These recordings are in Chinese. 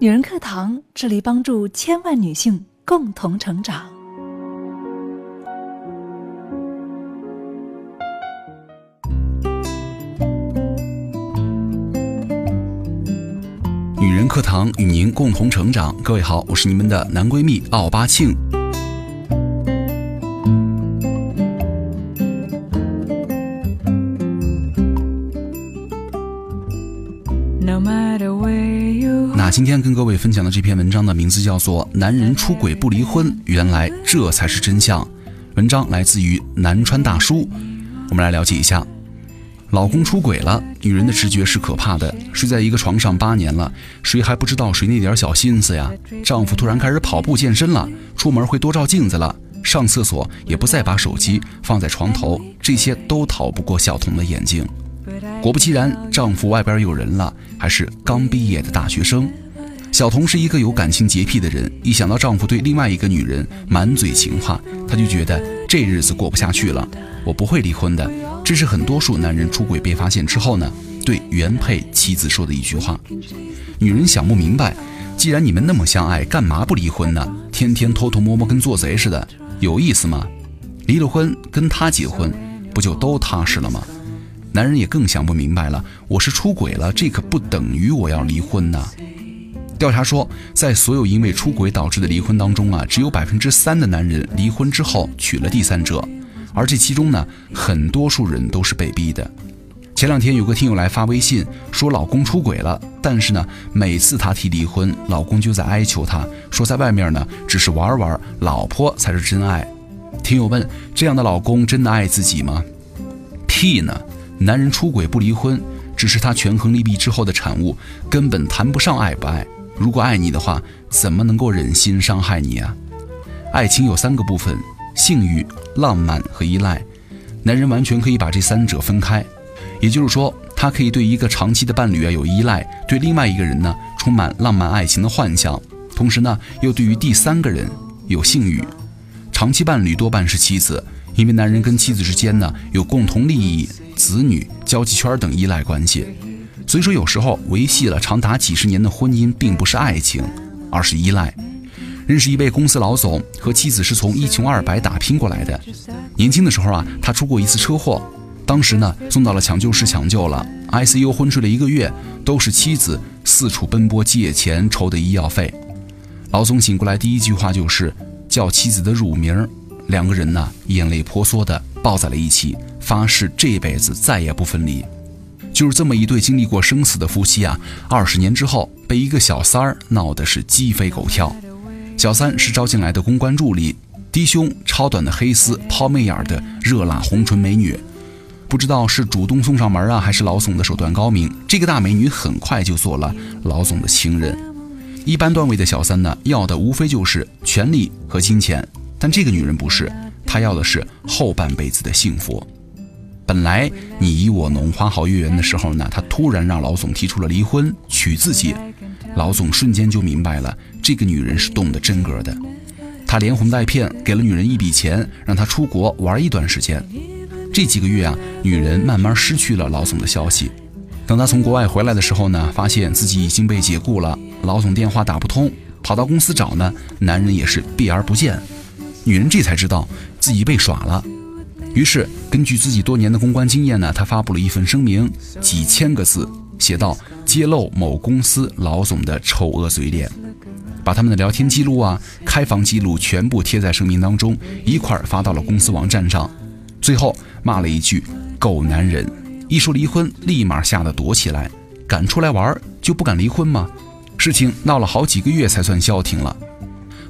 女人课堂致力帮助千万女性共同成长。女人课堂与您共同成长。各位好，我是你们的男闺蜜奥巴庆。今天跟各位分享的这篇文章的名字叫做《男人出轨不离婚，原来这才是真相》。文章来自于南川大叔。我们来了解一下，老公出轨了，女人的直觉是可怕的。睡在一个床上八年了，谁还不知道谁那点小心思呀？丈夫突然开始跑步健身了，出门会多照镜子了，上厕所也不再把手机放在床头，这些都逃不过小童的眼睛。果不其然，丈夫外边有人了，还是刚毕业的大学生。小童是一个有感情洁癖的人，一想到丈夫对另外一个女人满嘴情话，她就觉得这日子过不下去了。我不会离婚的，这是很多数男人出轨被发现之后呢，对原配妻子说的一句话。女人想不明白，既然你们那么相爱，干嘛不离婚呢？天天偷偷摸摸跟做贼似的，有意思吗？离了婚跟他结婚，不就都踏实了吗？男人也更想不明白了，我是出轨了，这可不等于我要离婚呢。调查说，在所有因为出轨导致的离婚当中啊，只有百分之三的男人离婚之后娶了第三者，而这其中呢，很多数人都是被逼的。前两天有个听友来发微信说老公出轨了，但是呢，每次他提离婚，老公就在哀求他说，在外面呢只是玩玩，老婆才是真爱。听友问：这样的老公真的爱自己吗？屁呢！男人出轨不离婚，只是他权衡利弊之后的产物，根本谈不上爱不爱。如果爱你的话，怎么能够忍心伤害你啊？爱情有三个部分：性欲、浪漫和依赖。男人完全可以把这三者分开，也就是说，他可以对一个长期的伴侣啊有依赖，对另外一个人呢充满浪漫爱情的幻想，同时呢又对于第三个人有性欲。长期伴侣多半是妻子。因为男人跟妻子之间呢有共同利益、子女、交际圈等依赖关系，所以说有时候维系了长达几十年的婚姻并不是爱情，而是依赖。认识一位公司老总，和妻子是从一穷二白打拼过来的。年轻的时候啊，他出过一次车祸，当时呢送到了抢救室抢救了，ICU 昏睡了一个月，都是妻子四处奔波借钱筹的医药费。老总醒过来第一句话就是叫妻子的乳名。两个人呢，眼泪婆娑的抱在了一起，发誓这辈子再也不分离。就是这么一对经历过生死的夫妻啊，二十年之后被一个小三儿闹得是鸡飞狗跳。小三是招进来的公关助理，低胸、超短的黑丝、抛媚眼的热辣红唇美女。不知道是主动送上门啊，还是老总的手段高明，这个大美女很快就做了老总的情人。一般段位的小三呢，要的无非就是权力和金钱。但这个女人不是，她要的是后半辈子的幸福。本来你以我侬，花好月圆的时候呢，她突然让老总提出了离婚，娶自己。老总瞬间就明白了，这个女人是动的真格的。他连哄带骗，给了女人一笔钱，让她出国玩一段时间。这几个月啊，女人慢慢失去了老总的消息。等她从国外回来的时候呢，发现自己已经被解雇了，老总电话打不通，跑到公司找呢，男人也是避而不见。女人这才知道自己被耍了，于是根据自己多年的公关经验呢，他发布了一份声明，几千个字，写道：揭露某公司老总的丑恶嘴脸，把他们的聊天记录啊、开房记录全部贴在声明当中，一块儿发到了公司网站上。最后骂了一句“狗男人”，一说离婚，立马吓得躲起来，敢出来玩就不敢离婚吗？事情闹了好几个月才算消停了。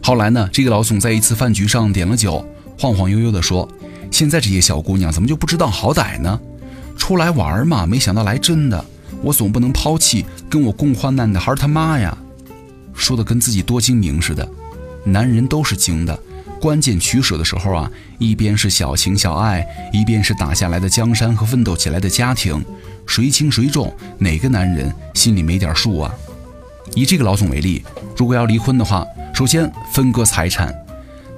后来呢，这个老总在一次饭局上点了酒，晃晃悠悠地说：“现在这些小姑娘怎么就不知道好歹呢？出来玩嘛，没想到来真的。我总不能抛弃跟我共患难的孩儿他妈呀！”说的跟自己多精明似的。男人都是精的，关键取舍的时候啊，一边是小情小爱，一边是打下来的江山和奋斗起来的家庭，谁轻谁重，哪个男人心里没点数啊？以这个老总为例，如果要离婚的话，首先分割财产，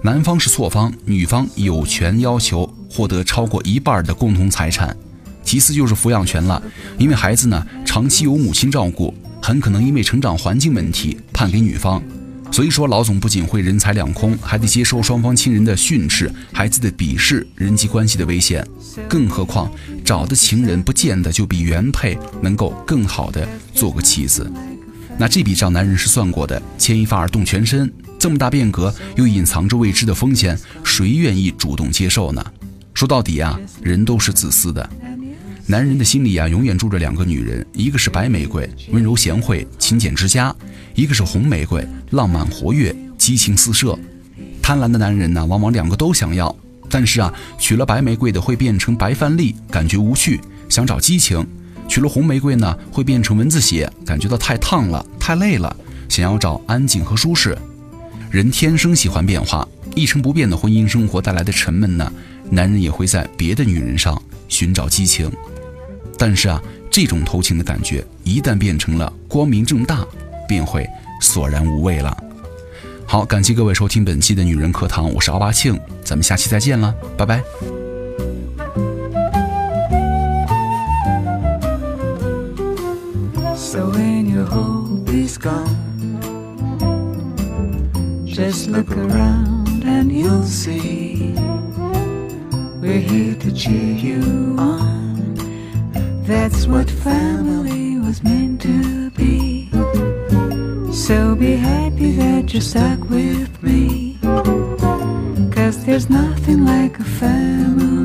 男方是错方，女方有权要求获得超过一半的共同财产。其次就是抚养权了，因为孩子呢长期由母亲照顾，很可能因为成长环境问题判给女方。所以说，老总不仅会人财两空，还得接受双方亲人的训斥、孩子的鄙视、人际关系的危险。更何况，找的情人不见得就比原配能够更好的做个妻子。那这笔账，男人是算过的，牵一发而动全身，这么大变革又隐藏着未知的风险，谁愿意主动接受呢？说到底啊，人都是自私的。男人的心里啊，永远住着两个女人，一个是白玫瑰，温柔贤惠、勤俭持家；一个是红玫瑰，浪漫活跃、激情四射。贪婪的男人呢，往往两个都想要，但是啊，娶了白玫瑰的会变成白饭粒，感觉无趣，想找激情；娶了红玫瑰呢，会变成蚊子血，感觉到太烫了、太累了，想要找安静和舒适。人天生喜欢变化，一成不变的婚姻生活带来的沉闷呢，男人也会在别的女人上寻找激情。但是啊，这种偷情的感觉一旦变成了光明正大，便会索然无味了。好，感谢各位收听本期的女人课堂，我是奥巴庆，咱们下期再见了，拜拜。That's what family was meant to be. So be happy that you're stuck with me. Cause there's nothing like a family.